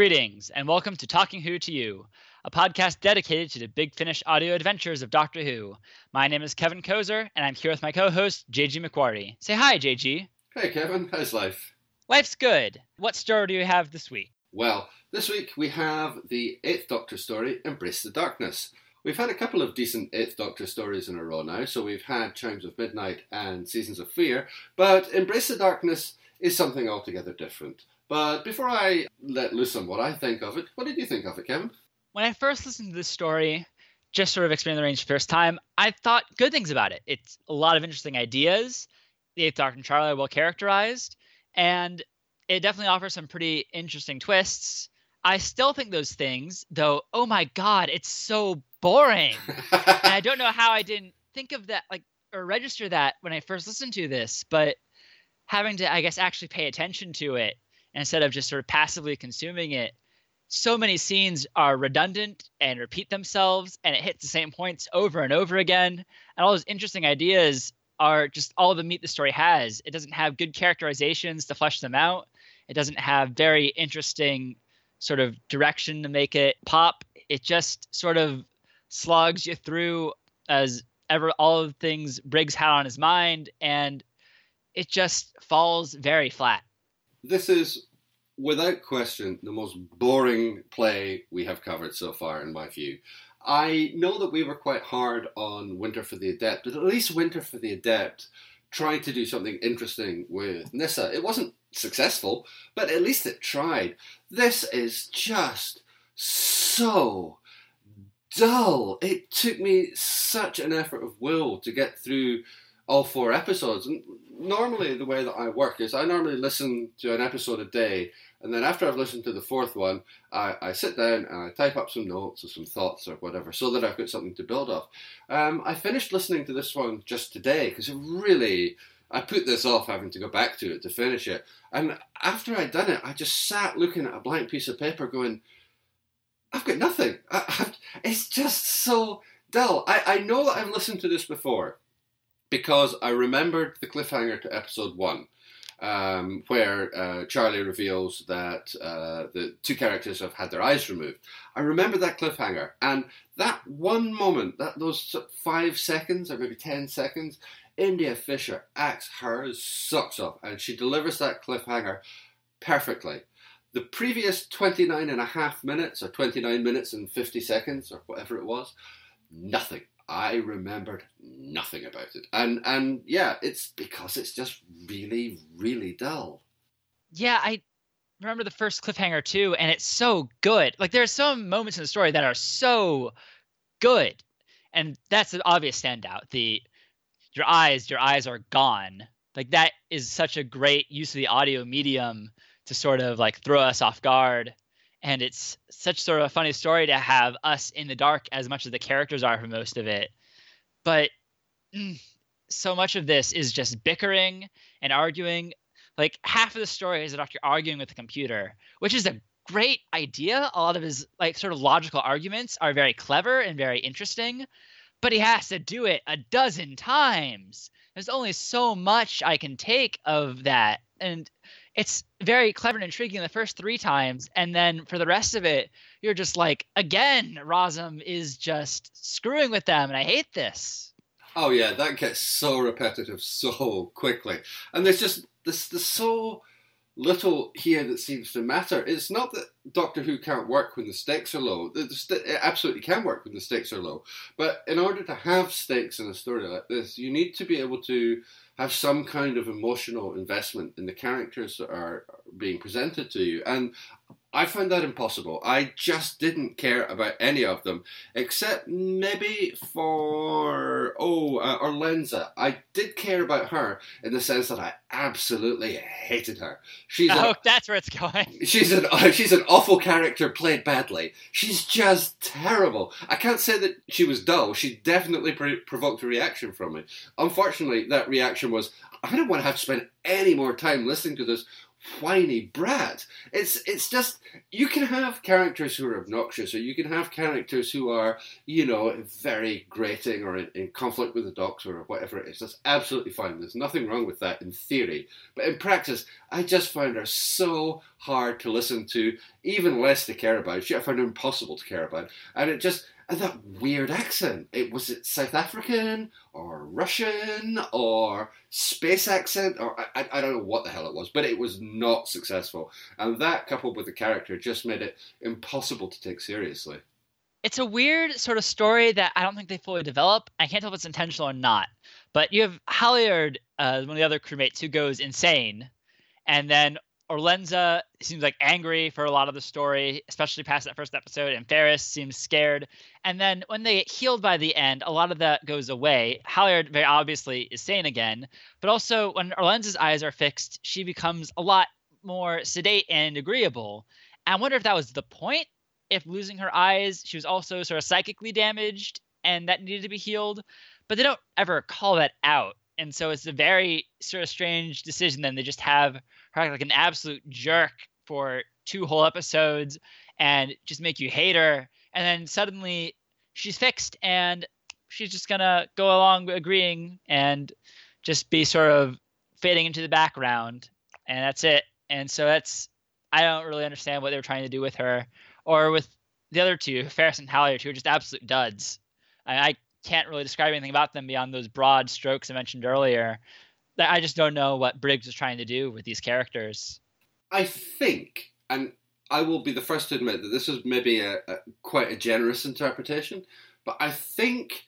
Greetings, and welcome to Talking Who to You, a podcast dedicated to the big finish audio adventures of Doctor Who. My name is Kevin Kozer, and I'm here with my co host, JG McQuarrie. Say hi, JG. Hey, Kevin. How's life? Life's good. What story do you have this week? Well, this week we have the Eighth Doctor story, Embrace the Darkness. We've had a couple of decent Eighth Doctor stories in a row now, so we've had Chimes of Midnight and Seasons of Fear, but Embrace the Darkness is something altogether different. But before I let loose on what I think of it, what did you think of it, Kevin? When I first listened to this story, just sort of expanding the range for the first time, I thought good things about it. It's a lot of interesting ideas. The Eighth Doctor and Charlie are well characterized, and it definitely offers some pretty interesting twists. I still think those things, though, oh my god, it's so boring. and I don't know how I didn't think of that, like, or register that when I first listened to this, but having to, I guess, actually pay attention to it instead of just sort of passively consuming it. So many scenes are redundant and repeat themselves, and it hits the same points over and over again. And all those interesting ideas are just all the meat the story has. It doesn't have good characterizations to flesh them out. It doesn't have very interesting sort of direction to make it pop. It just sort of slugs you through as ever all of the things Briggs had on his mind, and it just falls very flat this is without question the most boring play we have covered so far, in my view. I know that we were quite hard on Winter for the Adept, but at least Winter for the Adept tried to do something interesting with Nyssa. It wasn't successful, but at least it tried. This is just so dull. It took me such an effort of will to get through all four episodes. And normally, the way that I work is I normally listen to an episode a day, and then after I've listened to the fourth one, I, I sit down and I type up some notes or some thoughts or whatever, so that I've got something to build off. Um, I finished listening to this one just today because it really. I put this off having to go back to it to finish it. And after I'd done it, I just sat looking at a blank piece of paper going, I've got nothing. I, it's just so dull. I, I know that I've listened to this before because I remembered the cliffhanger to episode one. Um, where uh, Charlie reveals that uh, the two characters have had their eyes removed. I remember that cliffhanger, and that one moment, that those five seconds or maybe ten seconds, India Fisher acts her socks off, and she delivers that cliffhanger perfectly. The previous 29 and a half minutes, or 29 minutes and 50 seconds, or whatever it was, nothing. I remembered nothing about it. And and yeah, it's because it's just really, really dull. Yeah, I remember the first cliffhanger too, and it's so good. Like there are some moments in the story that are so good. And that's an obvious standout. The your eyes, your eyes are gone. Like that is such a great use of the audio medium to sort of like throw us off guard and it's such sort of a funny story to have us in the dark as much as the characters are for most of it. But mm, so much of this is just bickering and arguing. Like half of the story is the doctor arguing with the computer which is a great idea. A lot of his like sort of logical arguments are very clever and very interesting but he has to do it a dozen times. There's only so much i can take of that and it's very clever and intriguing the first three times, and then for the rest of it, you're just like, again, Rossum is just screwing with them, and I hate this. Oh yeah, that gets so repetitive so quickly, and there's just this there's so little here that seems to matter. It's not that Doctor Who can't work when the stakes are low. It absolutely can work when the stakes are low. But in order to have stakes in a story like this, you need to be able to have some kind of emotional investment in the characters that are being presented to you. And I found that impossible. I just didn't care about any of them, except maybe for oh uh, Orlenza. I did care about her in the sense that I absolutely hated her. She's oh, a, that's where it's going. She's an uh, she's an awful character played badly. She's just terrible. I can't say that she was dull. She definitely provoked a reaction from me. Unfortunately, that reaction was I don't want to have to spend any more time listening to this whiny brat. It's it's just you can have characters who are obnoxious, or you can have characters who are you know very grating or in, in, conflict with the Doctor or whatever it is. That's absolutely fine. There's nothing wrong with that in theory, but in practice, I just found her so hard to listen to. even less to care about. She I found it impossible to care about, and it just and that weird accent. It was it South African or Russian or space accent or I, I don't know what the hell it was, but it was not successful. And that coupled with the character just made it impossible to take seriously. It's a weird sort of story that I don't think they fully develop. I can't tell if it's intentional or not. But you have Halliard, uh, one of the other crewmates, who goes insane, and then Orlenza seems like angry for a lot of the story, especially past that first episode, and Ferris seems scared. And then when they get healed by the end, a lot of that goes away. Halyard very obviously is sane again, but also when Orlenza's eyes are fixed, she becomes a lot more sedate and agreeable. I wonder if that was the point. If losing her eyes, she was also sort of psychically damaged and that needed to be healed. But they don't ever call that out. And so it's a very sort of strange decision then. They just have her like an absolute jerk for two whole episodes and just make you hate her. And then suddenly she's fixed and she's just gonna go along agreeing and just be sort of fading into the background. And that's it. And so that's i don't really understand what they were trying to do with her or with the other two ferris and halyard who are just absolute duds. I, I can't really describe anything about them beyond those broad strokes i mentioned earlier I just don't know what Briggs was trying to do with these characters. I think, and I will be the first to admit that this is maybe a, a quite a generous interpretation, but I think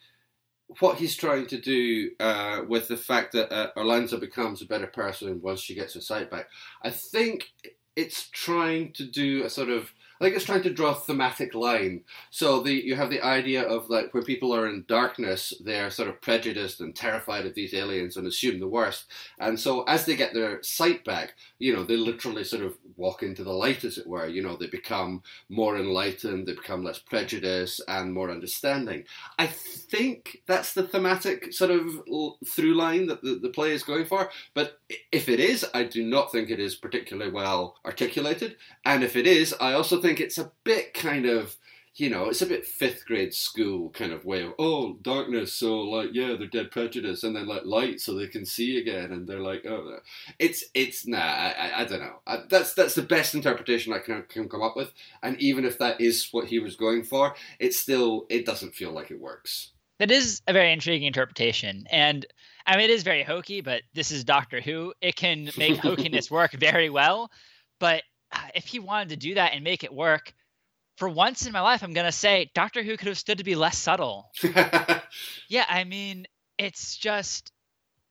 what he's trying to do uh, with the fact that uh, Orlenza becomes a better person once she gets her sight back, I think it's trying to do a sort of I think it's trying to draw a thematic line. So the you have the idea of like where people are in darkness, they're sort of prejudiced and terrified of these aliens and assume the worst. And so as they get their sight back, you know, they literally sort of walk into the light, as it were. You know, they become more enlightened, they become less prejudiced and more understanding. I think that's the thematic sort of through line that the, the play is going for. But if it is, I do not think it is particularly well articulated. And if it is, I also think think it's a bit kind of you know, it's a bit fifth grade school kind of way of, oh, darkness, so like, yeah, they're dead prejudice, and then like light, so they can see again, and they're like, oh, it's it's nah, I, I don't know. I, that's that's the best interpretation I can can come up with, and even if that is what he was going for, it still it doesn't feel like it works. That is a very intriguing interpretation, and I mean, it is very hokey, but this is Doctor Who. It can make hokiness work very well, but Uh, if he wanted to do that and make it work, for once in my life, I'm gonna say Doctor Who could have stood to be less subtle. yeah, I mean, it's just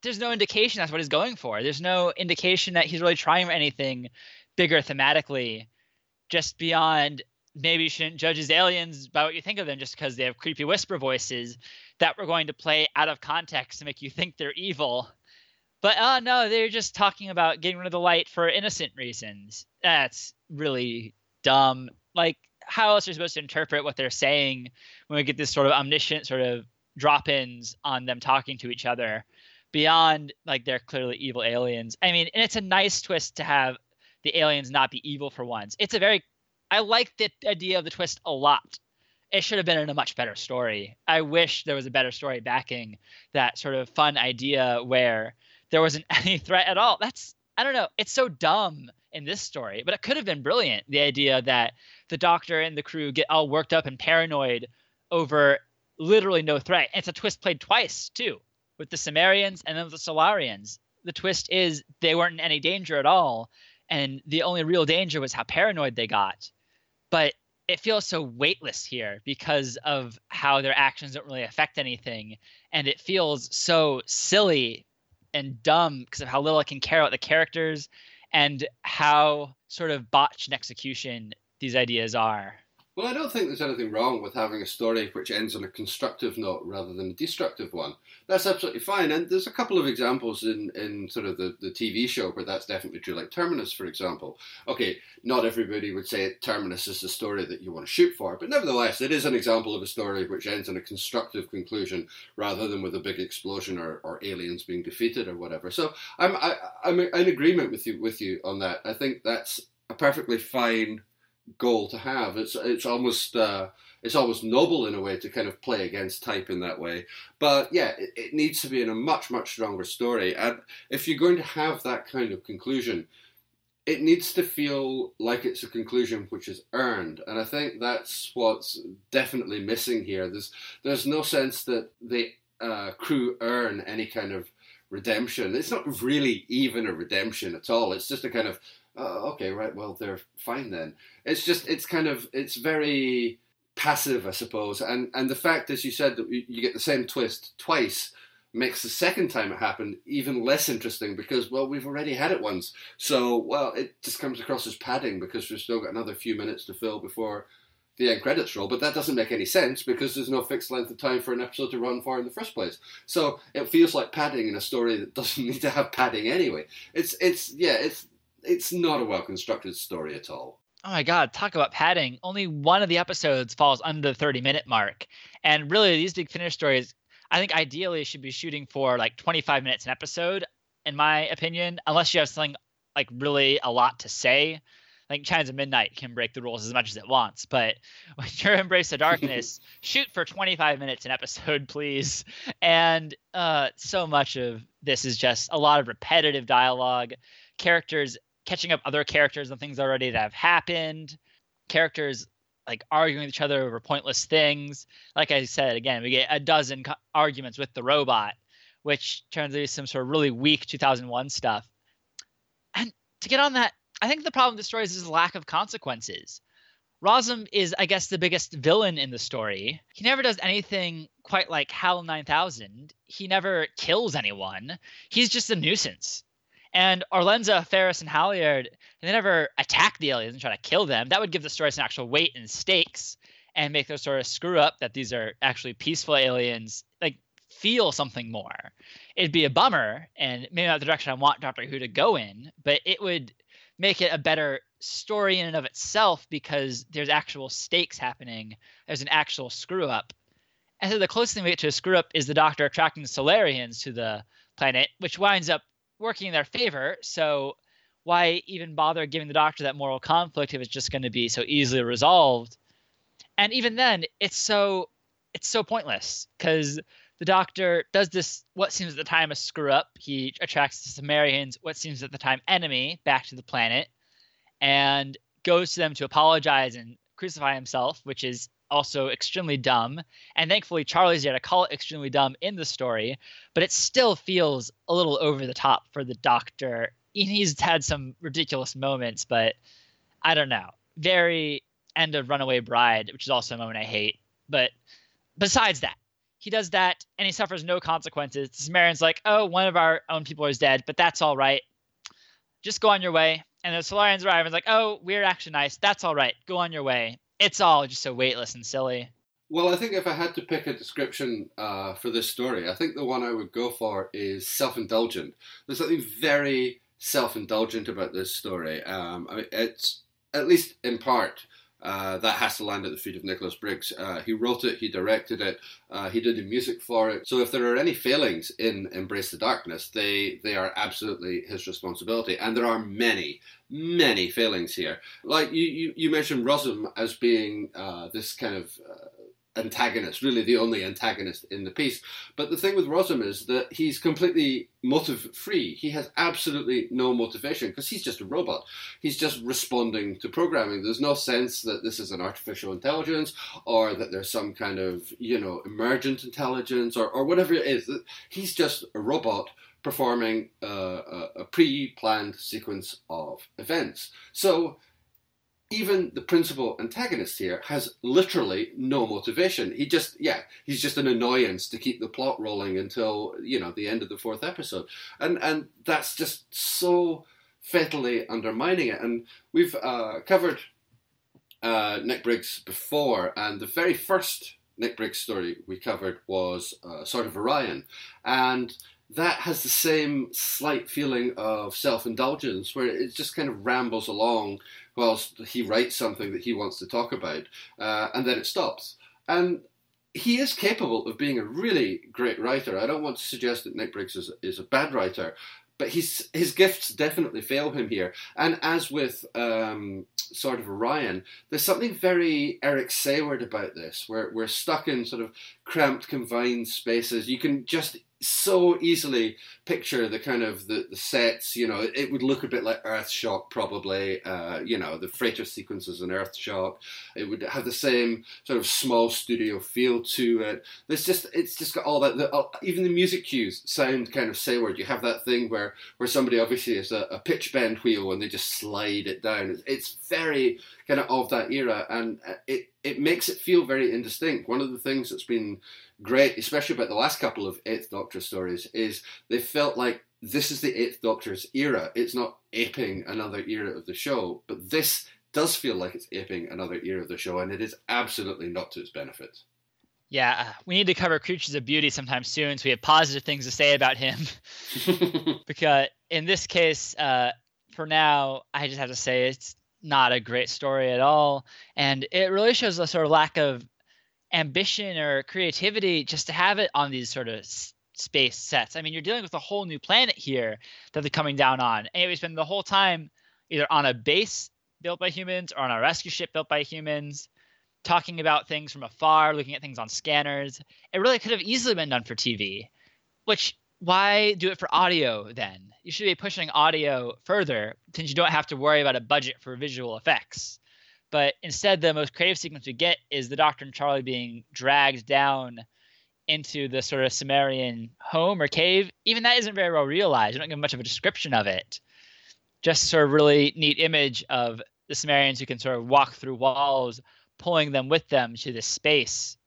there's no indication that's what he's going for. There's no indication that he's really trying for anything bigger thematically, just beyond maybe you shouldn't judge his aliens by what you think of them just because they have creepy whisper voices that we're going to play out of context to make you think they're evil. But uh no, they're just talking about getting rid of the light for innocent reasons. That's really dumb. Like, how else are you supposed to interpret what they're saying when we get this sort of omniscient sort of drop-ins on them talking to each other beyond like they're clearly evil aliens? I mean, and it's a nice twist to have the aliens not be evil for once. It's a very I like the idea of the twist a lot. It should have been in a much better story. I wish there was a better story backing that sort of fun idea where there wasn't any threat at all. That's I don't know. It's so dumb in this story, but it could have been brilliant. The idea that the doctor and the crew get all worked up and paranoid over literally no threat. And it's a twist played twice too, with the Cimmerians and then the Solarians. The twist is they weren't in any danger at all, and the only real danger was how paranoid they got. But it feels so weightless here because of how their actions don't really affect anything, and it feels so silly and dumb because of how little I can care about the characters and how sort of botched in execution these ideas are. Well, I don't think there's anything wrong with having a story which ends on a constructive note rather than a destructive one. That's absolutely fine. And there's a couple of examples in, in sort of the, the TV show where that's definitely true, like Terminus, for example. Okay, not everybody would say Terminus is the story that you want to shoot for, but nevertheless, it is an example of a story which ends on a constructive conclusion rather than with a big explosion or, or aliens being defeated or whatever. So I'm, I, I'm in agreement with you, with you on that. I think that's a perfectly fine goal to have. It's it's almost uh, it's almost noble in a way to kind of play against type in that way. But yeah, it, it, needs to be in a much much stronger story. And if you're going to have that kind of conclusion, it needs to feel like it's a conclusion which is earned, and I think that's what's definitely missing here. There's there's no sense that the uh, crew earn any kind of redemption. It's not really even a redemption at all. It's just a kind of oh, okay, right, well they're fine then. It's just it's kind of it's very passive, I suppose, and and the fact, as you said, that you get the same twist twice makes the second time it happened even less interesting because well we've already had it once. So well it just comes across as padding because we've still got another few minutes to fill before the end credits roll but that doesn't make any sense because there's no fixed length of time for an episode to run for in the first place. So it feels like padding in a story that doesn't need to have padding anyway. It's it's yeah it's it's not a well constructed story at all Oh my god, talk about padding. Only one of the episodes falls under the 30 minute mark. And really, these big finish stories I think ideally should be shooting for like 25 minutes an episode, in my opinion, unless you have something like really a lot to say. Like Chimes of Midnight can break the rules as much as it wants, but when you're Embrace the Darkness, shoot for 25 minutes an episode, please. And uh, so much of this is just a lot of repetitive dialogue, characters catching up other characters and things already that have happened, characters like arguing with each other over pointless things. Like I said, again, we get a dozen co- arguments with the robot, which turns into some sort of really weak 2001 stuff. And to get on that, I think the problem with the story is his lack of consequences. Rossum is, I guess, the biggest villain in the story. He never does anything quite like Hal 9000. He never kills anyone. He's just a nuisance. And Orlenza, Ferris, and Halliard, they never attack the aliens and try to kill them. That would give the story some actual weight and stakes and make those sort of screw up that these are actually peaceful aliens, like feel something more. It'd be a bummer and maybe not the direction I want Doctor Who to go in, but it would make it a better story in and of itself because there's actual stakes happening. There's an actual screw up. And so the closest thing we get to a screw up is the Doctor attracting the Solarians to the planet, which winds up working in their favor. So why even bother giving the doctor that moral conflict if it's just going to be so easily resolved? And even then, it's so it's so pointless because the doctor does this what seems at the time a screw up. He attracts the Cimmerians, what seems at the time enemy, back to the planet, and goes to them to apologize and crucify himself, which is also extremely dumb. And thankfully, Charlie's there to call it extremely dumb in the story, but it still feels a little over the top for the Doctor. He's had some ridiculous moments, but I don't know. Very end of Runaway Bride, which is also a moment I hate. But besides that, he does that and he suffers no consequences. Cimmerian's like, oh, one of our own people is dead, but that's all right. Just go on your way. And the Solarians arrive and it's like, oh, we're actually nice. That's all right. Go on your way it's all just so weightless and silly. Well, I think if I had to pick a description uh, for this story, I think the one I would go for is self-indulgent. There's something very self-indulgent about this story. Um, I mean, it's at least in part uh, that has to land at the feet of Nicholas Briggs. Uh, he wrote it, he directed it, uh, he did the music for it. So if there are any failings in Embrace the Darkness, they they are absolutely his responsibility, and there are many, many failings here. Like you you, you mentioned Rossum as being uh, this kind of uh, antagonist, really the only antagonist in the piece. But the thing with Rossum is that he's completely motive free. He has absolutely no motivation because he's just a robot. He's just responding to programming. There's no sense that this is an artificial intelligence or that there's some kind of, you know, emergent intelligence or, or whatever it is. He's just a robot performing a, a, a pre-planned sequence of events. So even the principal antagonist here has literally no motivation. He just, yeah, he's just an annoyance to keep the plot rolling until you know the end of the fourth episode, and and that's just so fatally undermining it. And we've uh, covered uh, Nick Briggs before, and the very first Nick Briggs story we covered was uh, Sword of Orion, and that has the same slight feeling of self indulgence where it just kind of rambles along whilst he writes something that he wants to talk about, uh, and then it stops. And he is capable of being a really great writer. I don't want to suggest that Nick Briggs is, is a bad writer, but his his gifts definitely fail him here. And as with um, Sword of Orion, there's something very Eric Saward about this, where we're stuck in sort of cramped, confined spaces. You can just so easily picture the kind of the, the sets. You know, it would look a bit like Earthshock, probably. Uh, you know, the freighter sequences in Earthshock. It would have the same sort of small studio feel to it. There's just it's just got all that. The, uh, even the music cues sound kind of Saward. You have that thing where where somebody obviously has a, a pitch bend wheel and they just slide it down. It's, it's very kind of of that era, and uh, it it makes it feel very indistinct. One of the things that's been great, especially about the last couple of Eighth Doctor stories, is they felt like this is the Eighth Doctor's era. It's not aping another era of the show, but this does feel like it's aping another era of the show, and it is absolutely not to its benefit. Yeah, uh, we need to cover Creatures of Beauty sometime soon, so we have positive things to say about him. because in this case, uh, for now, I just have to say it's not a great story at all, and it really shows a sort of lack of ambition or creativity just to have it on these sort of s- space sets. I mean, you're dealing with a whole new planet here that they're coming down on, and we spend the whole time either on a base built by humans or on a rescue ship built by humans, talking about things from afar, looking at things on scanners. It really could have easily been done for TV, which why do it for audio then? You should be pushing audio further since you don't have to worry about a budget for visual effects. But instead, the most creative sequence we get is the Doctor and Charlie being dragged down into the sort of Cimmerian home or cave. Even that isn't very well realized. You don't give much of a description of it. Just sort of really neat image of the Cimmerians who can sort of walk through walls, pulling them with them to this space.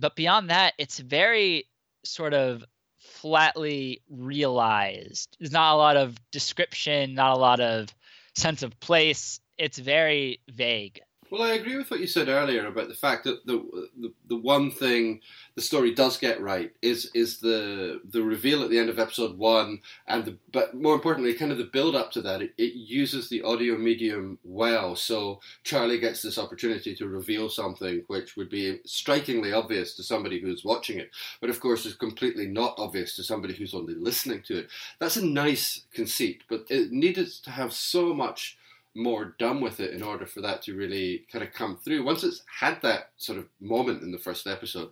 But beyond that, it's very sort of flatly realized. There's not a lot of description, not a lot of sense of place. It's very vague. Well, I agree with what you said earlier about the fact that the, the the one thing the story does get right is is the the reveal at the end of episode one, and the, but more importantly, kind of the build up to that. It, it uses the audio medium well, so Charlie gets this opportunity to reveal something which would be strikingly obvious to somebody who's watching it, but of course is completely not obvious to somebody who's only listening to it. That's a nice conceit, but it needed to have so much more done with it in order for that to really kind of come through. Once it's had that sort of moment in the first episode,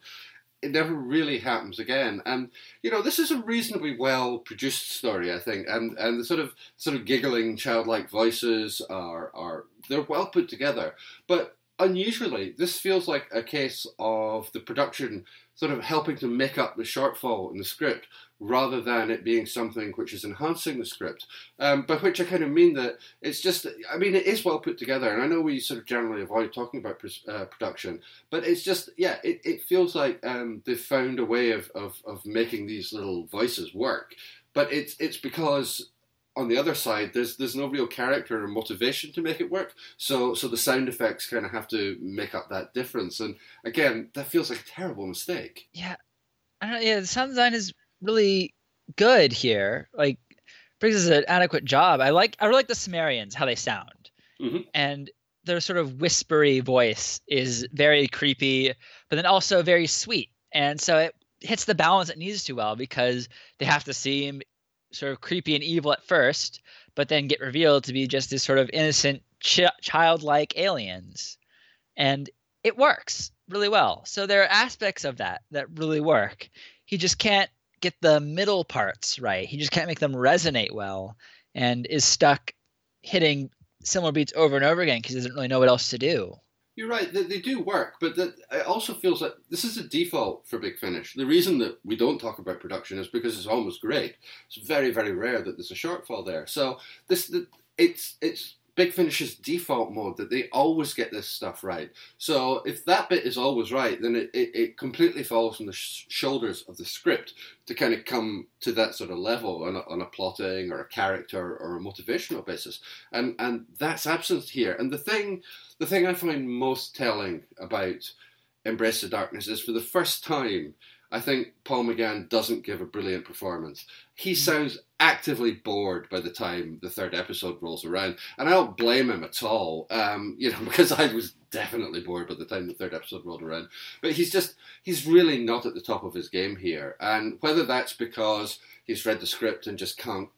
it never really happens again. And you know, this is a reasonably well produced story, I think, and and the sort of sort of giggling childlike voices are are they're well put together, but unusually, this feels like a case of the production sort of helping to make up the shortfall in the script rather than it being something which is enhancing the script. Um, by which I kind of mean that it's just, I mean, it is well put together, and I know we sort of generally avoid talking about uh, production, but it's just, yeah, it, it feels like um, they've found a way of, of, of making these little voices work. But it's it's because on the other side, there's there's no real character or motivation to make it work. So so the sound effects kind of have to make up that difference. And again, that feels like a terrible mistake. Yeah, I don't. know. Yeah, the sound design is really good here. Like brings us an adequate job. I like I really like the Cimmerians how they sound, mm-hmm. and their sort of whispery voice is very creepy, but then also very sweet. And so it hits the balance it needs to well because they have to seem sort of creepy and evil at first, but then get revealed to be just this sort of innocent, ch- childlike aliens. And it works really well. So there are aspects of that that really work. He just can't get the middle parts right. He just can't make them resonate well and is stuck hitting similar beats over and over again because he doesn't really know what else to do. You're right. They, they do work, but that it also feels like this is a default for Big Finish. The reason that we don't talk about production is because it's almost great. It's very, very rare that there's a shortfall there. So this, it's it's Big Finish's default mode that they always get this stuff right. So if that bit is always right, then it, it, it completely falls on the sh- shoulders of the script to kind of come to that sort of level on a, on a plotting or a character or a motivational basis, and and that's absent here. And the thing, the thing I find most telling about Embrace the Darkness is for the first time I think Paul McGann doesn't give a brilliant performance. He sounds actively bored by the time the third episode rolls around, and I don't blame him at all. Um, you know, because I was definitely bored by the time the third episode rolled around. But he's just he's really not at the top of his game here, and whether that's because he's read the script and just can't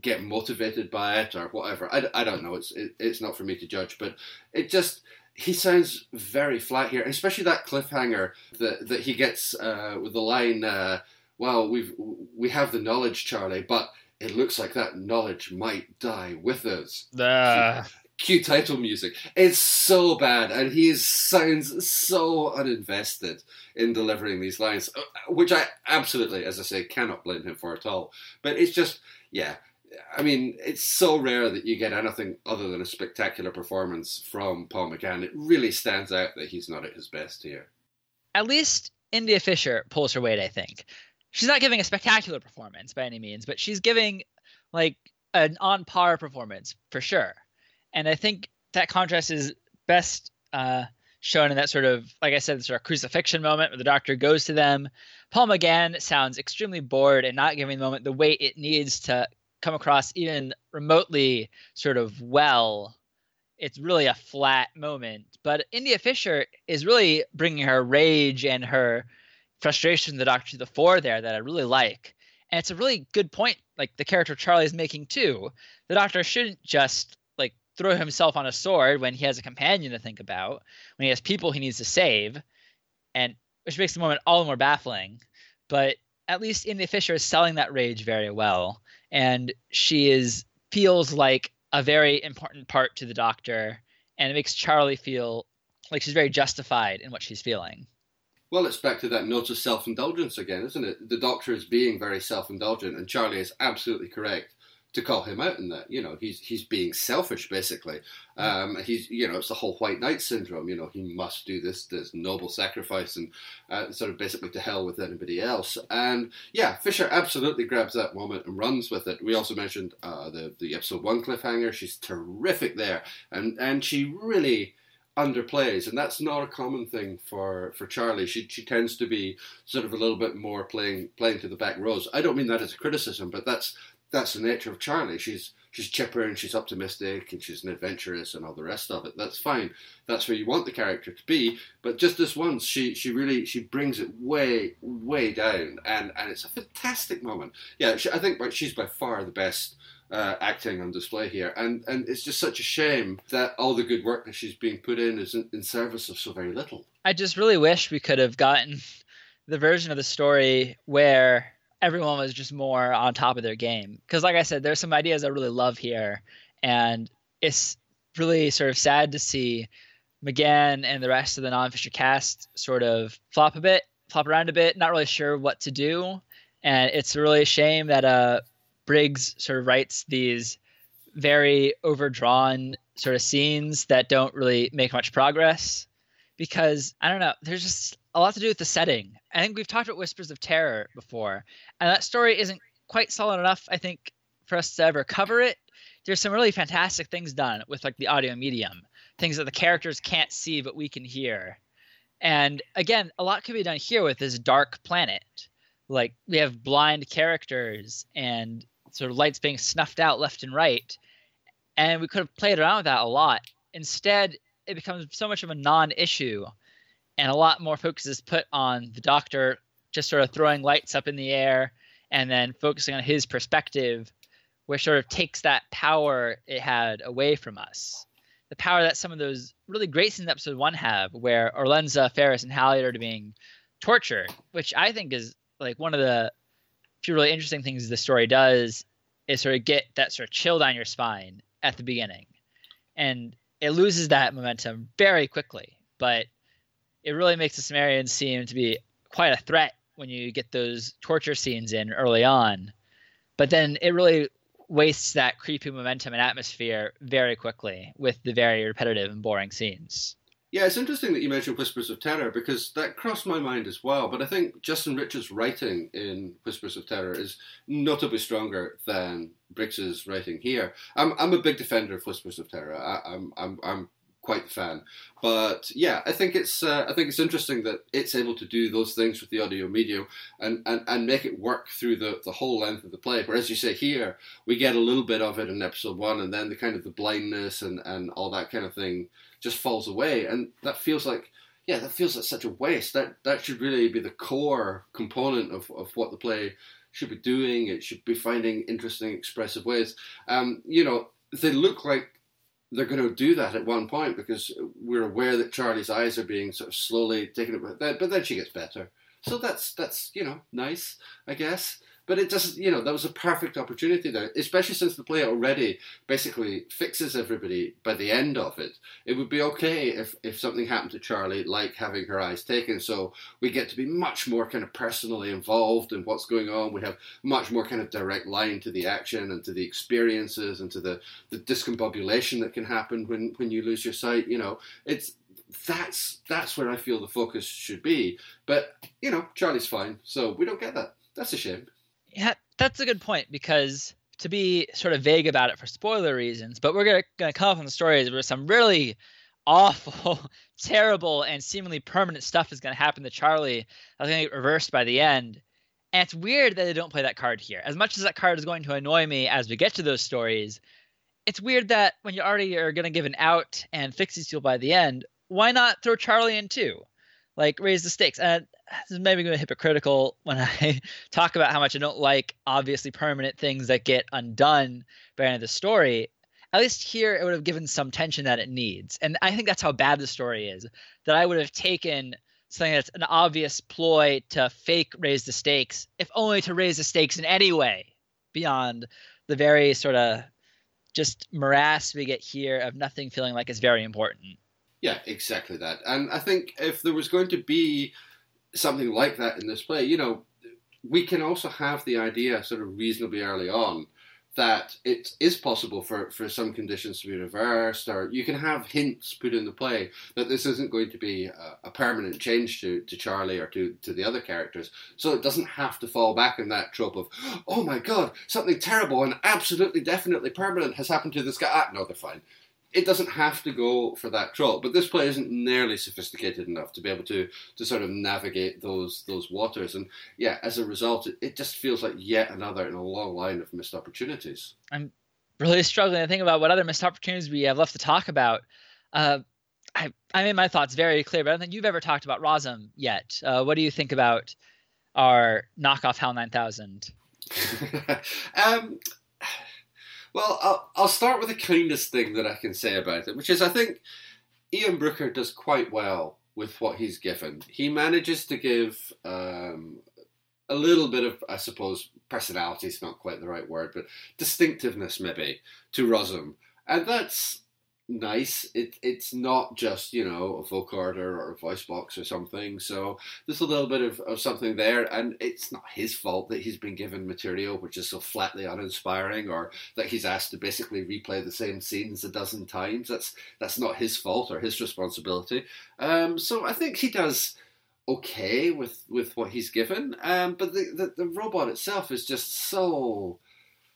get motivated by it or whatever, I, I don't know. It's it, it's not for me to judge, but it just he sounds very flat here, especially that cliffhanger that that he gets uh, with the line. Uh, well, we've we have the knowledge, Charlie, but it looks like that knowledge might die with us. Uh, Cue title music. It's so bad, and he sounds so uninvested in delivering these lines, uh, which I absolutely, as I say, cannot blame him for at all. But it's just, yeah. I mean, it's so rare that you get anything other than a spectacular performance from Paul McGann. It really stands out that he's not at his best here. At least India Fisher pulls her weight, I think she's not giving a spectacular performance by any means, but she's giving like an on par performance for sure. And I think that contrast is best uh, shown in that sort of, like I said, sort of crucifixion moment where the doctor goes to them. Paul McGann sounds extremely bored and not giving the moment the weight it needs to come across even remotely sort of well. It's really a flat moment. But India Fisher is really bringing her rage and her frustration the Doctor to the fore there that I really like. And it's a really good point, like the character Charlie is making too. The Doctor shouldn't just like throw himself on a sword when he has a companion to think about, when he has people he needs to save, and which makes the moment all the more baffling. But at least India Fisher is selling that rage very well, and she is feels like a very important part to the Doctor, and it makes Charlie feel like she's very justified in what she's feeling. Well, it's back to that note of self indulgence again, isn't it? The doctor is being very self indulgent, and Charlie is absolutely correct to call him out in that. You know, he's he's being selfish, basically. Um, he's you know, it's the whole White Knight syndrome. You know, he must do this this noble sacrifice and uh, sort of basically to hell with anybody else. And yeah, Fisher absolutely grabs that moment and runs with it. We also mentioned uh, the the episode one cliffhanger. She's terrific there, and and she really underplays, and that's not a common thing for, for Charlie. She she tends to be sort of a little bit more playing playing to the back rows. I don't mean that as a criticism, but that's that's the nature of Charlie. She's she's chipper and she's optimistic and she's an adventurous and all the rest of it. That's fine. That's where you want the character to be. But just this once, she she really she brings it way way down, and and it's a fantastic moment. Yeah, she, I think she's by far the best uh, acting on display here, and and it's just such a shame that all the good work that she's being put in is in, in service of so very little. I just really wish we could have gotten the version of the story where everyone was just more on top of their game. Because, like I said, there's some ideas I really love here, and it's really sort of sad to see McGann and the rest of the non-Fisher cast sort of flop a bit, flop around a bit, not really sure what to do. And it's really a shame that uh, Briggs sort of writes these very overdrawn sort of scenes that don't really make much progress because I don't know, there's just a lot to do with the setting. I think we've talked about Whispers of Terror before, and that story isn't quite solid enough, I think, for us to ever cover it. There's some really fantastic things done with like the audio medium, things that the characters can't see but we can hear. And again, a lot could be done here with this dark planet. Like we have blind characters and sort of lights being snuffed out left and right. And we could have played around with that a lot. Instead, it becomes so much of a non issue, and a lot more focus is put on the doctor just sort of throwing lights up in the air and then focusing on his perspective, which sort of takes that power it had away from us. The power that some of those really great scenes in episode one have, where Orlenza, Ferris, and Halliard are being tortured, which I think is like one of the few really interesting things the story does is sort of get that sort of chill down your spine at the beginning. And it loses that momentum very quickly, but it really makes the Cimmerians seem to be quite a threat when you get those torture scenes in early on. But then it really wastes that creepy momentum and atmosphere very quickly with the very repetitive and boring scenes. Yeah, it's interesting that you mentioned Whispers of Terror because that crossed my mind as well. But I think Justin Richards' writing in Whispers of Terror is notably stronger than Briggs's writing here. I'm, I'm a big defender of Whispers of Terror. I, am I'm, I'm, I'm quite the fan. But yeah, I think it's uh, I think it's interesting that it's able to do those things with the audio medium and, and, and make it work through the, the whole length of the play. Whereas you say here, we get a little bit of it in episode one, and then the kind of the blindness and, and all that kind of thing just falls away, and that feels like yeah, that feels like such a waste. That that should really be the core component of, of what the play should be doing. It should be finding interesting, expressive ways. Um, you know, they look like they're going to do that at one point because we're aware that Charlie's eyes are being sort of slowly taken away. But then she gets better. So that's that's you know nice, I guess. But it just, you know, that was a perfect opportunity there, especially since the play already basically fixes everybody by the end of it. It would be okay if, if something happened to Charlie, like having her eyes taken, so we get to be much more kind of personally involved in what's going on. We have much more kind of direct line to the action and to the experiences and to the, the discombobulation that can happen when, when you lose your sight. You know, it's that's that's where I feel the focus should be. But you know, Charlie's fine, so we don't get that. That's a shame. Yeah, that's a good point because to be sort of vague about it for spoiler reasons, but we're gonna, gonna come up on the stories where some really awful, terrible, and seemingly permanent stuff is gonna happen to Charlie. That's gonna get reversed by the end. And it's weird that they don't play that card here. As much as that card is going to annoy me as we get to those stories, it's weird that when you already are going to give an out and fix these people by the end, why not throw Charlie in too? Like raise the stakes. And this is maybe going to hypocritical when I talk about how much I don't like obviously permanent things that get undone by the end of the story. At least here, it would have given some tension that it needs, and I think that's how bad the story is. That I would have taken something that's an obvious ploy to fake raise the stakes, if only to raise the stakes in any way beyond the very sort of just morass we get here of nothing feeling like it's very important. Yeah, exactly that. And I think if there was going to be something like that in this play, you know, we can also have the idea sort of reasonably early on that it is possible for, for some conditions to be reversed, or you can have hints put in the play that this isn't going to be a, a, permanent change to, to Charlie or to, to the other characters. So it doesn't have to fall back in that trope of, oh my god, something terrible and absolutely definitely permanent has happened to this guy. Ah, no, they're fine it doesn't have to go for that trope, but this play isn't nearly sophisticated enough to be able to to sort of navigate those those waters. And yeah, as a result, it, it just feels like yet another in a long line of missed opportunities. I'm really struggling to think about what other missed opportunities we have left to talk about. Uh, I I made my thoughts very clear, but I don't think you've ever talked about Rossum yet. Uh, what do you think about our knockoff HAL 9000? um, well, I'll, I'll start with the kindest thing that I can say about it, which is I think Ian Brooker does quite well with what he's given. He manages to give um, a little bit of, I suppose, personality is not quite the right word, but distinctiveness maybe to Rossum. And that's nice. It it's not just you know a vocoder or a voice box or something. So there's a little bit of, of something there, and it's not his fault that he's been given material which is so flatly uninspiring, or that he's asked to basically replay the same scenes a dozen times. That's that's not his fault or his responsibility. Um, so I think he does okay with with what he's given. Um, but the, the the robot itself is just so.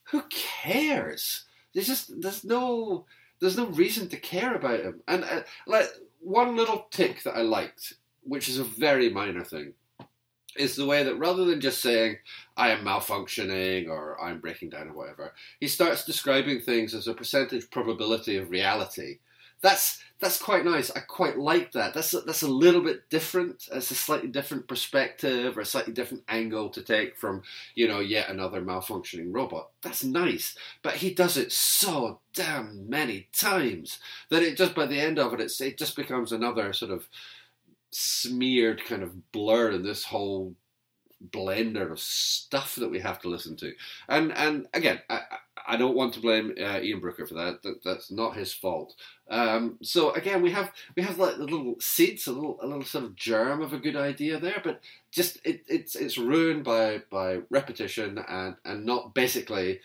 Who cares? There's just there's no there's no reason to care about him. And uh, like one little tick that I liked, which is a very minor thing, is the way that rather than just saying I am malfunctioning or I'm breaking down or whatever, he starts describing things as a percentage probability of reality. That's that's quite nice. I quite like that. That's a, that's a little bit different. It's a slightly different perspective or a slightly different angle to take from you know yet another malfunctioning robot. That's nice, but he does it so damn many times that it just by the end of it, it's, it just becomes another sort of smeared kind of blur in this whole blender of stuff that we have to listen to. And and again, I, I don't want to blame uh, Ian Brooker for that. that. That's not his fault. Um, so again, we have we have like the little seeds, a little a little sort of germ of a good idea there, but just it, it's it's ruined by by repetition and and not basically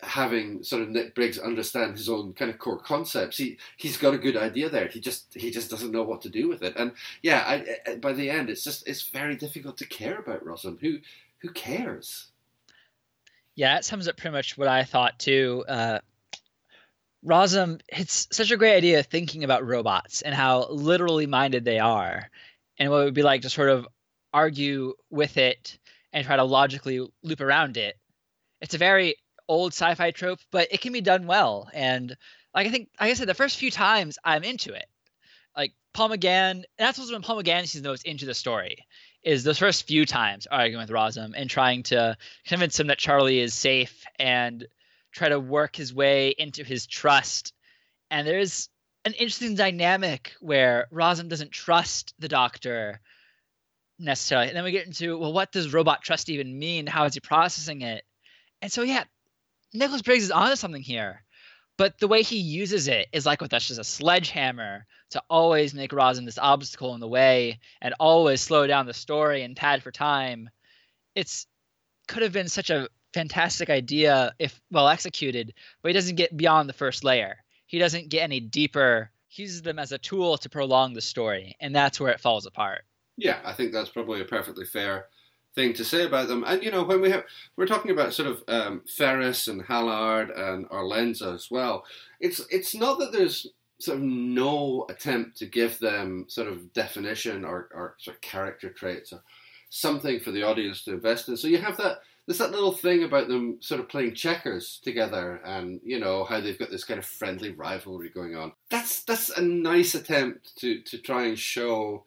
having sort of Nick Briggs understand his own kind of core concepts. He he's got a good idea there. He just he just doesn't know what to do with it. And yeah, I, I, by the end, it's just it's very difficult to care about Rossum. Who who cares? Yeah, that sums up pretty much what I thought too. Uh, Rossum, it's such a great idea thinking about robots and how literally minded they are, and what it would be like to sort of argue with it and try to logically loop around it. It's a very old sci-fi trope, but it can be done well. And like I think, like I said, the first few times I'm into it. Like Paul McGann, and that's also when Paul McGann sees the most into the story. Is those first few times arguing with Rossum and trying to convince him that Charlie is safe and try to work his way into his trust. And there's an interesting dynamic where Rossum doesn't trust the doctor necessarily. And then we get into well, what does robot trust even mean? How is he processing it? And so yeah, Nicholas Briggs is onto something here. But the way he uses it is like with us just a sledgehammer to always make Rossum this obstacle in the way and always slow down the story and pad for time. It's could have been such a fantastic idea if well executed, but he doesn't get beyond the first layer. He doesn't get any deeper. He uses them as a tool to prolong the story, and that's where it falls apart. Yeah, I think that's probably a perfectly fair thing to say about them. And you know, when we have we're talking about sort of um, Ferris and Hallard and Arlenza as well, it's it's not that there's sort of no attempt to give them sort of definition or, or sort of character traits or something for the audience to invest in. So you have that there's that little thing about them sort of playing checkers together and you know how they've got this kind of friendly rivalry going on that's that's a nice attempt to to try and show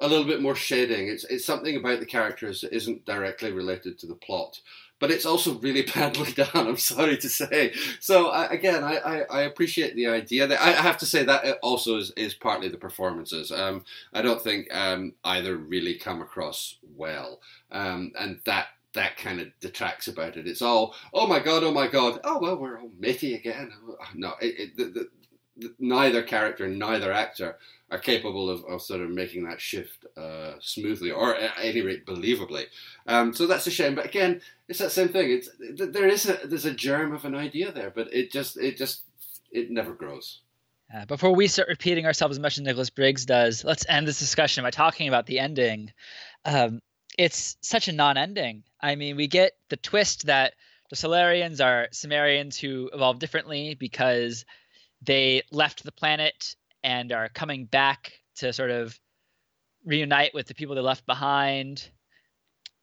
a little bit more shading. It's it's something about the characters that isn't directly related to the plot but it's also really badly done i'm sorry to say. So I, again I, I, I, appreciate the idea that i have to say that also is, is partly the performances. Um, i don't think um, either really come across well. Um, and that that kind of detracts about it. It's all, oh my god, oh my god, oh well, we're all Mitty again. No, it, it, the, the, neither character, neither actor are capable of, of sort of making that shift uh, smoothly, or at any rate, believably. Um, so that's a shame. But again, it's that same thing. It's there is a there's a germ of an idea there, but it just it just it never grows. Uh, before we start repeating ourselves as much as Nicholas Briggs does, let's end this discussion by talking about the ending. Um, it's such a non-ending. I mean, we get the twist that the Solarians are Cimmerians who evolved differently because they left the planet and are coming back to sort of reunite with the people they left behind.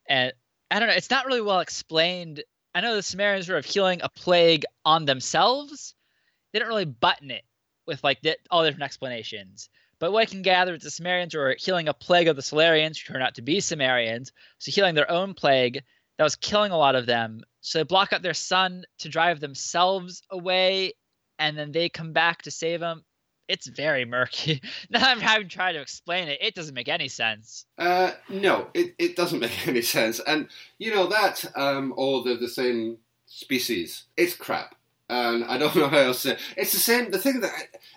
And I don't know, it's not really well explained. I know the Cimmerians were of healing a plague on themselves. They don't really button it with like the, all different explanations. But what I can gather is the Cimmerians were healing a plague of the Solarians, who turned out to be Cimmerians, so healing their own plague that was killing a lot of them. So they block out their sun to drive themselves away, and then they come back to save them. It's very murky. now I'm having to explain it. It doesn't make any sense. Uh, no, it, it doesn't make any sense. And you know that, um, or they're the same species. It's crap. And I don't know how else to. It's the same. The thing that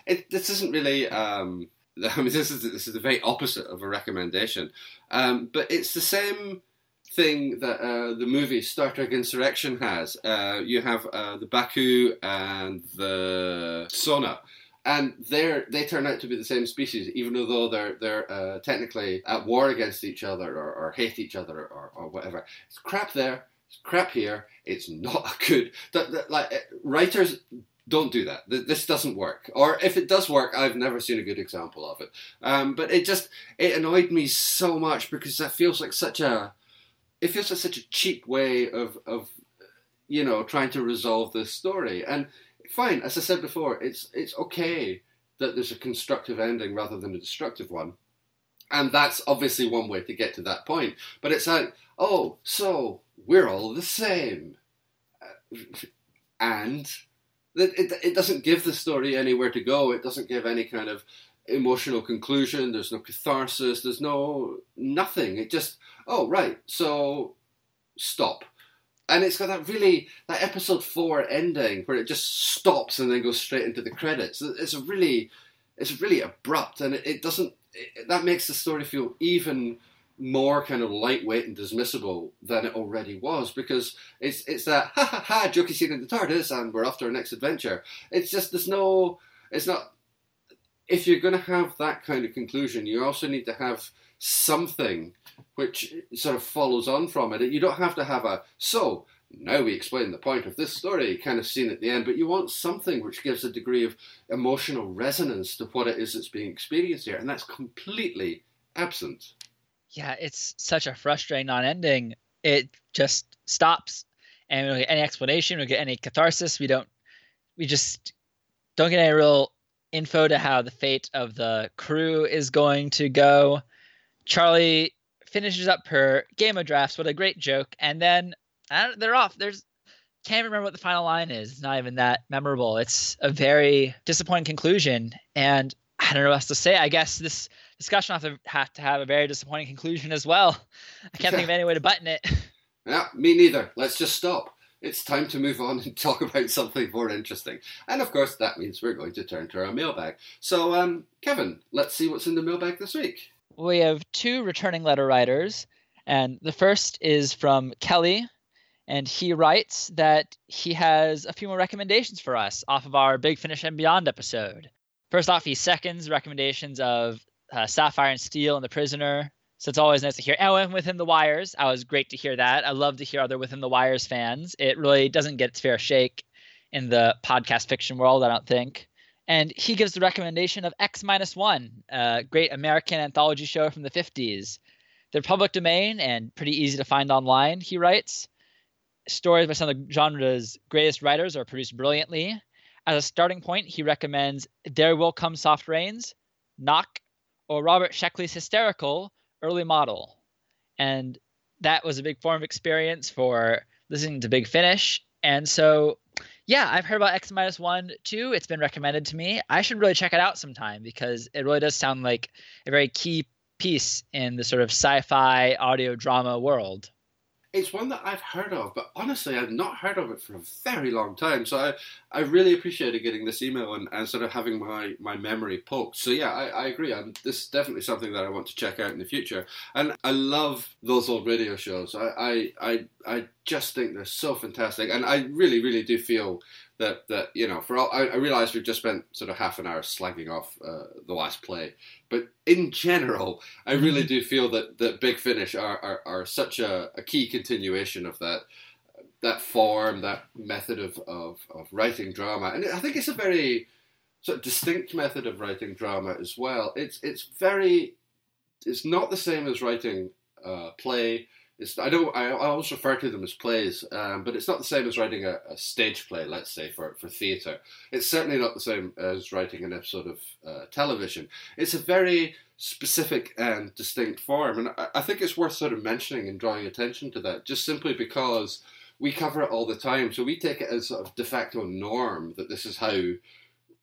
it, this isn't really um, I mean, this is this is the very opposite of a recommendation, um, but it's the same thing that uh, the movie Star Trek Insurrection has. Uh, you have uh, the Ba'ku and the Son'a, and they they turn out to be the same species, even though they're they're uh, technically at war against each other or, or hate each other or, or whatever. It's crap there. It's crap here. It's not good. That, like writers don't do that. This doesn't work. Or if it does work, I've never seen a good example of it. Um, but it just it annoyed me so much because that feels like such a it feels like such a cheap way of of you know trying to resolve this story. And fine, as I said before, it's it's okay that there's a constructive ending rather than a destructive one. And that's obviously one way to get to that point. But it's like, oh, so we're all the same. Uh, and it, it doesn't give the story anywhere to go. It doesn't give any kind of emotional conclusion. There's no catharsis. There's no nothing. It just oh right, so stop. And it's got that really that episode four ending where it just stops and then goes straight into the credits. It's a really it's really abrupt and it, it doesn't it, that makes the story feel even more kind of lightweight and dismissible than it already was because it's it's that ha ha ha jokey scene in the TARDIS and we're off to our next adventure. It's just there's no it's not if you're going to have that kind of conclusion, you also need to have something which sort of follows on from it. You don't have to have a so now we explain the point of this story kind of scene at the end, but you want something which gives a degree of emotional resonance to what it is that's being experienced here, and that's completely absent yeah, it's such a frustrating non-ending. It just stops, and we don't get any explanation. We don't get any catharsis. We don't. We just don't get any real info to how the fate of the crew is going to go. Charley finishes up her game of drafts. What a great joke! And then they're off. There's can't remember what the final line is. It's not even that memorable. It's a very disappointing conclusion, and I don't know what else to say. I guess this discussion will have to have, to have a very disappointing conclusion as well. I can't think of any way to button it. Yeah, me neither. Let's just stop. It's time to move on and talk about something more interesting. And of course, that means we're going to turn to our mailbag. So, um, Kevin, let's see what's in the mailbag this week. We have two returning letter writers, and the first is from Kelly, and he writes that he has a few more recommendations for us off of our Big Finish and Beyond episode. First off, he seconds recommendations of uh, Sapphire and Steel and The Prisoner. So it's always nice to hear. And Within the Wires, I was great to hear that. I love to hear other Within the Wires fans. It really doesn't get its fair shake in the podcast fiction world, I don't think. And he gives the recommendation of X Minus One, a great American anthology show from the 50s. They're public domain and pretty easy to find online, he writes. Stories by some of the genre's greatest writers are produced brilliantly. As a starting point, he recommends There Will Come Soft Rains, Knock, or Robert Sheckley's hysterical early model. And that was a big form of experience for listening to Big Finish. And so, yeah, I've heard about X minus one too. It's been recommended to me. I should really check it out sometime because it really does sound like a very key piece in the sort of sci fi audio drama world it's one that I've heard of, but honestly, I've not heard of it for a very long time. So I, I really appreciated getting this email and, and sort of having my, my memory poked. So yeah, I, I agree. This is definitely something that I want to check out in the future. And I love those old radio shows. I, I, I, I just think they're so fantastic. And I really, really do feel that that you know for all I, I realize we've just spent sort of half an hour slagging off uh, the last play. But in general I really do feel that that Big Finish are, are, are such a, a, key continuation of that that form that method of, of, of writing drama. And I think it's a very sort of distinct method of writing drama as well. It's it's very it's not the same as writing a play it's, I don't. I, I always refer to them as plays, um, but it's not the same as writing a, a stage play. Let's say for for theatre, it's certainly not the same as writing an episode of uh, television. It's a very specific and distinct form, and I, I think it's worth sort of mentioning and drawing attention to that, just simply because we cover it all the time. So we take it as sort of de facto norm that this is how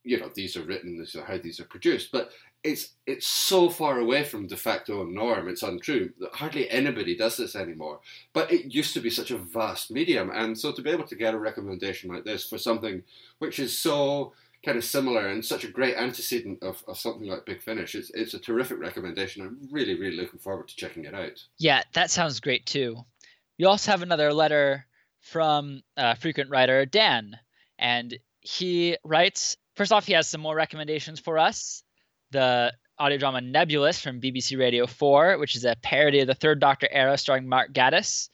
you know these are written, this is how these are produced. But it's it's so far away from de facto norm. It's untrue. That hardly anybody does this anymore. But it used to be such a vast medium, and so to be able to get a recommendation like this for something which is so kind of similar and such a great antecedent of, of something like Big Finish, it's it's a terrific recommendation. I'm really really looking forward to checking it out. Yeah, that sounds great too. We also have another letter from a frequent writer Dan, and he writes. First off, he has some more recommendations for us the audio drama Nebulous from BBC Radio 4, which is a parody of the Third Doctor era starring Mark Gatiss.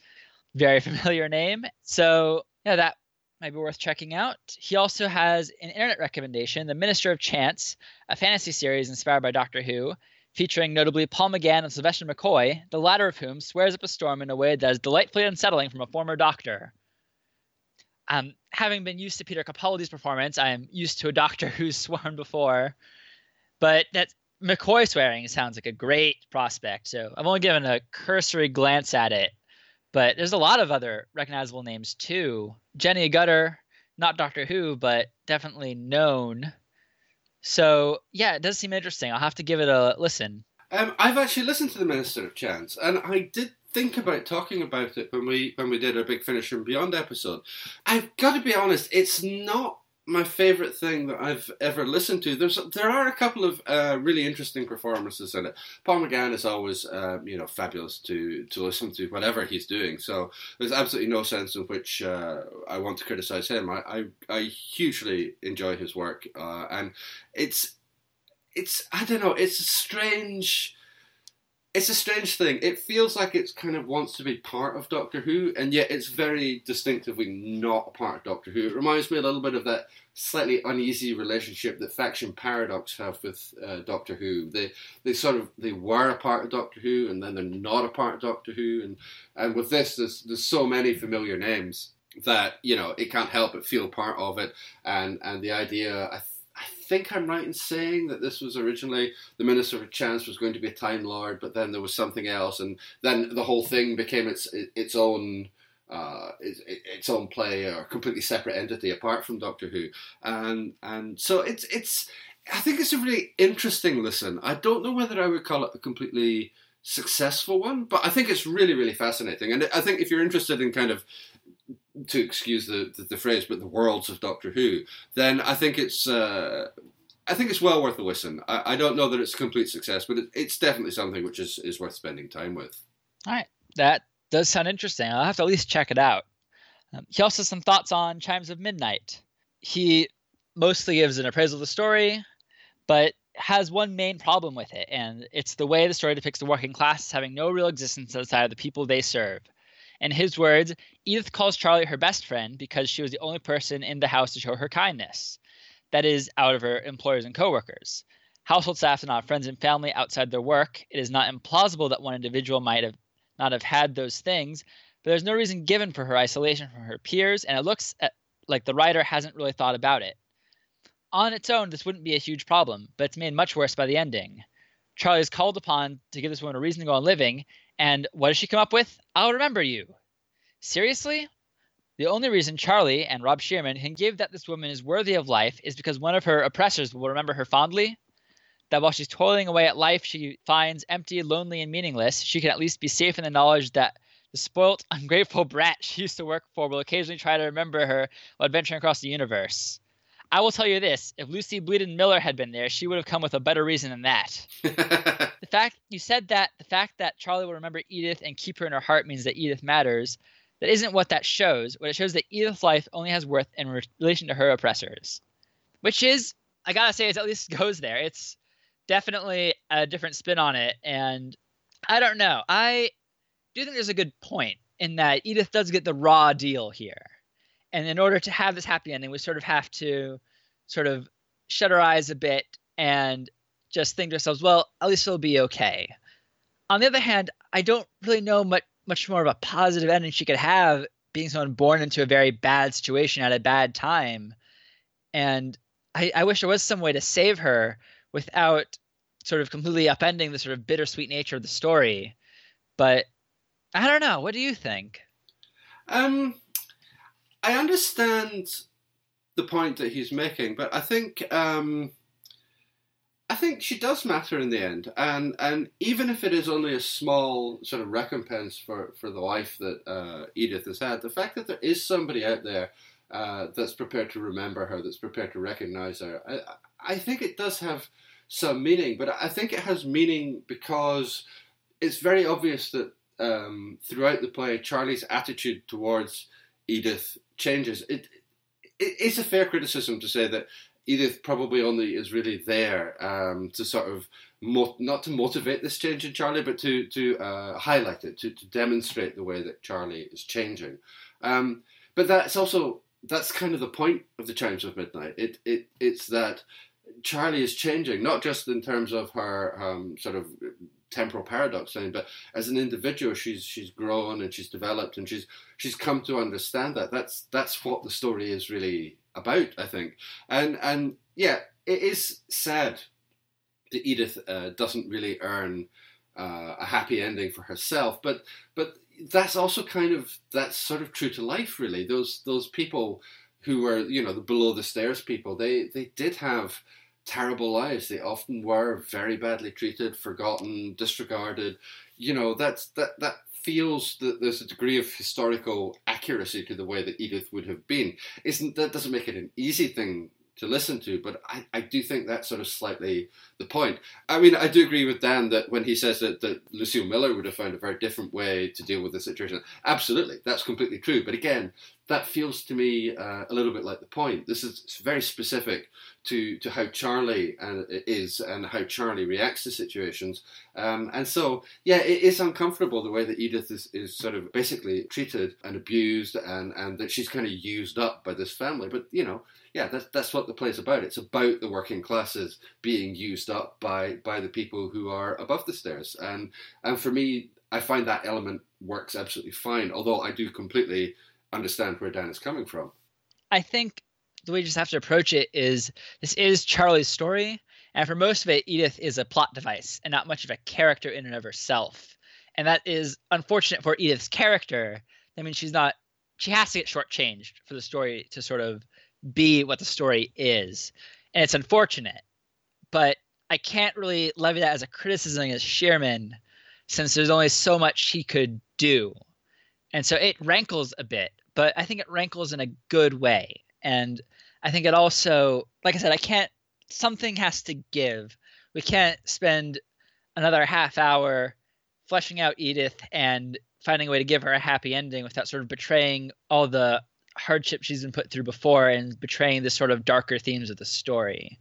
Very familiar name. So, yeah, that might be worth checking out. He also has an internet recommendation, The Minister of Chance, a fantasy series inspired by Doctor Who, featuring notably Paul McGann and Sylvester McCoy, the latter of whom swears up a storm in a way that is delightfully unsettling from a former doctor. Um, having been used to Peter Capaldi's performance, I am used to a doctor who's sworn before. But that McCoy swearing sounds like a great prospect. So I've only given a cursory glance at it, but there's a lot of other recognizable names too. Jenny Agutter, not Doctor Who, but definitely known. So yeah, it does seem interesting. I'll have to give it a listen. Um, I've actually listened to the Minister of Chance, and I did think about talking about it when we when we did our Big Finish and Beyond episode. I've got to be honest, it's not my favorite thing that I've ever listened to. There's there are a couple of uh, really interesting performances in it. Paul McGann is always uh, you know fabulous to to listen to whatever he's doing. So there's absolutely no sense in which uh, I want to criticize him. I I, I hugely enjoy his work, uh, and it's it's I don't know. It's a strange it's a strange thing. It feels like it kind of wants to be part of Doctor Who, and yet it's very distinctively not a part of Doctor Who. It reminds me a little bit of that slightly uneasy relationship that Faction Paradox have with uh, Doctor Who. They they sort of they were a part of Doctor Who, and then they're not a part of Doctor Who, and and with this, there's there's so many familiar names that you know it can't help but feel part of it, and and the idea I. Think I'm right in saying that this was originally the Minister of Chance was going to be a Time Lord, but then there was something else, and then the whole thing became its its own uh, its, its own play or completely separate entity apart from Doctor Who, and and so it's it's I think it's a really interesting listen. I don't know whether I would call it a completely successful one, but I think it's really, really fascinating. And I think if you're interested in kind of to excuse the, the, the phrase, but the worlds of Doctor Who, then I think it's uh, I think it's well worth a listen. I, I, don't know that it's a complete success, but it, it's definitely something which is, is worth spending time with. All right, that does sound interesting. I'll have to at least check it out. Um, he also has some thoughts on Chimes of Midnight. He mostly gives an appraisal of the story, but has one main problem with it, and it's the way the story depicts the working class as having no real existence outside of the people they serve. In his words, Edith calls Charley her best friend because she was the only person in the house to show her kindness. That is, out of her employers and coworkers. Household staff are not friends and family outside their work. It is not implausible that one individual might have not have had those things, but there's no reason given for her isolation from her peers, and it looks at, like the writer hasn't really thought about it. On its own, this wouldn't be a huge problem, but it's made much worse by the ending. Charley is called upon to give this woman a reason to go on living, and what does she come up with? I'll remember you. Seriously? The only reason Charley and Rob Shearman can give that this woman is worthy of life is because one of her oppressors will remember her fondly. That while she's toiling away at life she finds empty, lonely, and meaningless, she can at least be safe in the knowledge that the spoilt, ungrateful brat she used to work for will occasionally try to remember her while adventuring across the universe. I will tell you this: if Lucie Bleedin' Miller had been there, she would have come with a better reason than that. the fact you said that the fact that Charley will remember Edith and keep her in her heart means that Edith matters. That isn't what that shows. What it shows that Edith's life only has worth in relation to her oppressors, which is, I gotta say, it at least goes there. It's definitely a different spin on it, and I don't know. I do think there's a good point in that Edith does get the raw deal here and in order to have this happy ending, we sort of have to sort of shut our eyes a bit and just think to ourselves, well, at least it'll be okay. On the other hand, I don't really know much much more of a positive ending she could have being someone born into a very bad situation at a bad time. And I, I wish there was some way to save her without sort of completely upending the sort of bittersweet nature of the story. But I don't know. What do you think? Um, I understand the point that he's making, but I think um, I think she does matter in the end, and and even if it is only a small sort of recompense for for the life that uh, Edith has had, the fact that there is somebody out there uh, that's prepared to remember her, that's prepared to recognize her, I, I think it does have some meaning, but I think it has meaning because it's very obvious that um, throughout the play, Charley's attitude towards Edith changes. It, it it's a fair criticism to say that Edith probably only is really there um, to sort of mo- not to motivate this change in Charley, but to to uh, highlight it, to, to demonstrate the way that Charley is changing. Um, but that's also that's kind of the point of the Chimes of Midnight. It it it's that Charley is changing, not just in terms of her um, sort of temporal paradox thing, but as an individual, she's she's grown and she's developed and she's she's come to understand that. That's that's what the story is really about, I think. And and yeah, it is sad that Edith uh, doesn't really earn uh, a happy ending for herself, but but that's also kind of that's sort of true to life, really. Those those people who were you know the below the stairs people, they they did have terrible lives. They often were very badly treated, forgotten, disregarded. You know, that's that that feels that there's a degree of historical accuracy to the way that Edith would have been. Isn't that doesn't make it an easy thing to listen to, but I, I do think that's sort of slightly the point. I mean, I do agree with Dan that when he says that, that Lucille Miller would have found a very different way to deal with the situation, absolutely, that's completely true. But again, that feels to me uh, a little bit like the point. This is very specific to, to how Charley uh, is and how Charley reacts to situations. Um, and so, yeah, it is uncomfortable the way that Edith is, is sort of basically treated and abused and, and that she's kind of used up by this family. But, you know, yeah, that's, that's what the play's about. It's about the working classes being used up by, by the people who are above the stairs. And, and for me, I find that element works absolutely fine, although I do completely understand where Dan is coming from. I think the way you just have to approach it is this is Charley's story, and for most of it, Edith is a plot device and not much of a character in and of herself. And that is unfortunate for Edith's character. I mean, she's not, she has to get shortchanged for the story to sort of be what the story is. And it's unfortunate. but I can't really levy that as a criticism as Shearman, since there's only so much he could do. And so it rankles a bit, but I think it rankles in a good way. And I think it also, like I said, I can't, something has to give. We can't spend another half hour fleshing out Edith and finding a way to give her a happy ending without sort of betraying all the hardship she's been put through before and betraying the sort of darker themes of the story.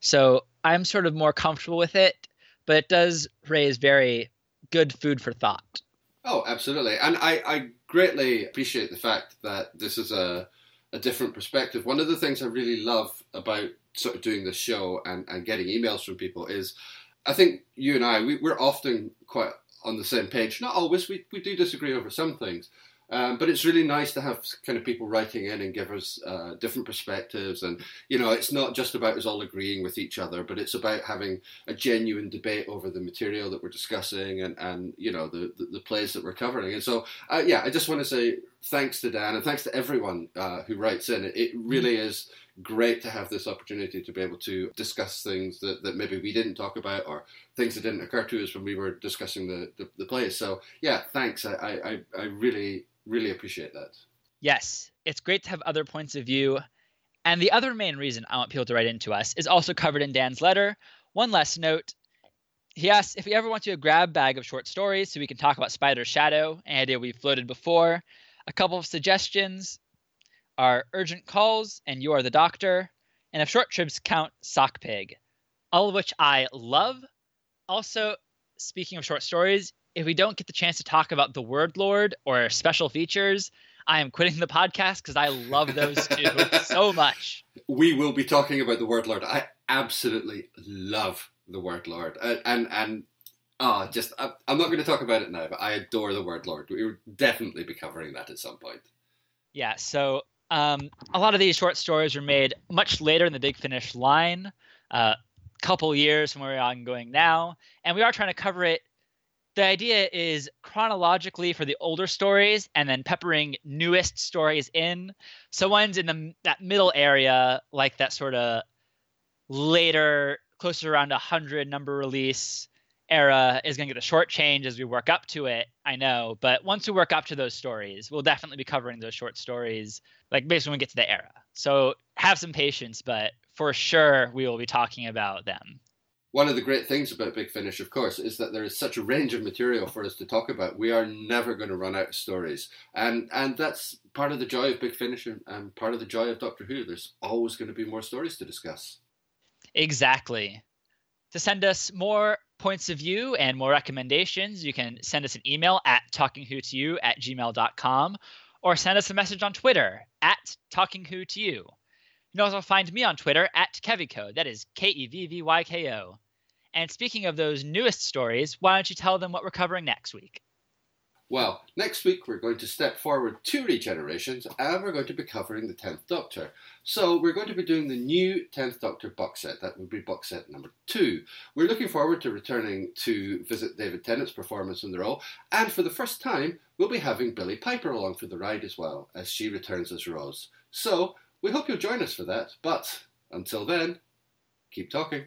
So I'm sort of more comfortable with it, but it does raise very good food for thought. Oh, absolutely. And I, I greatly appreciate the fact that this is a, a different perspective. One of the things I really love about sort of doing this show and, and getting emails from people is I think you and I, we, we're often quite on the same page. Not always, we, we do disagree over some things. Um, but it's really nice to have kind of people writing in and give us uh, different perspectives. And, you know, it's not just about us all agreeing with each other, but it's about having a genuine debate over the material that we're discussing and, and you know, the, the, the plays that we're covering. And so, uh, yeah, I just want to say thanks to Dan and thanks to everyone uh, who writes in. It, it really is great to have this opportunity to be able to discuss things that, that maybe we didn't talk about or things that didn't occur to us when we were discussing the, the, the plays. So, yeah, thanks. I, I, I really really appreciate that. Yes, it's great to have other points of view. And the other main reason I want people to write into us is also covered in Dan's letter. One last note. He asks if we ever want to a grab bag of short stories so we can talk about Spider's Shadow, an idea we've floated before. A couple of suggestions are Urgent Calls and You Are the Doctor, and if short trips count, Sock Pig. All of which I love. Also, speaking of short stories, if we don't get the chance to talk about the Word Lord or special features, I am quitting the podcast because I love those two so much. We will be talking about the Word Lord. I absolutely love the Word Lord, and and, and oh, just I, I'm not going to talk about it now, but I adore the Word Lord. We will definitely be covering that at some point. Yeah. So um, a lot of these short stories were made much later in the Big Finish line. A uh, couple years from where I'm going now, and we are trying to cover it the idea is chronologically for the older stories and then peppering newest stories in. So ones in the that middle area, like that sort of later, closer around a hundred number release era, is going to get a short change as we work up to it. I know, but once we work up to those stories, we'll definitely be covering those short stories, like basically when we get to the era. So have some patience, but for sure we will be talking about them one of the great things about Big Finish, of course, is that there is such a range of material for us to talk about. We are never going to run out of stories, and and that's part of the joy of Big Finish and, and part of the joy of Doctor Who. There's always going to be more stories to discuss. Exactly. To send us more points of view and more recommendations, you can send us an email at talkingwho2you at gmail.com or send us a message on Twitter at talkingwho to you. Can also find me on Twitter at Kevvyko. That is K E V V Y K O. And speaking of those newest stories, why don't you tell them what we're covering next week? Well, next week we're going to step forward two regenerations and we're going to be covering the 10th Doctor. So we're going to be doing the new 10th Doctor box set. That would be box set number two. We're looking forward to returning to visit David Tennant's performance in the role. And for the first time, we'll be having Billie Piper along for the ride as well as she returns as Rose. So we hope you'll join us for that, but until then, keep talking.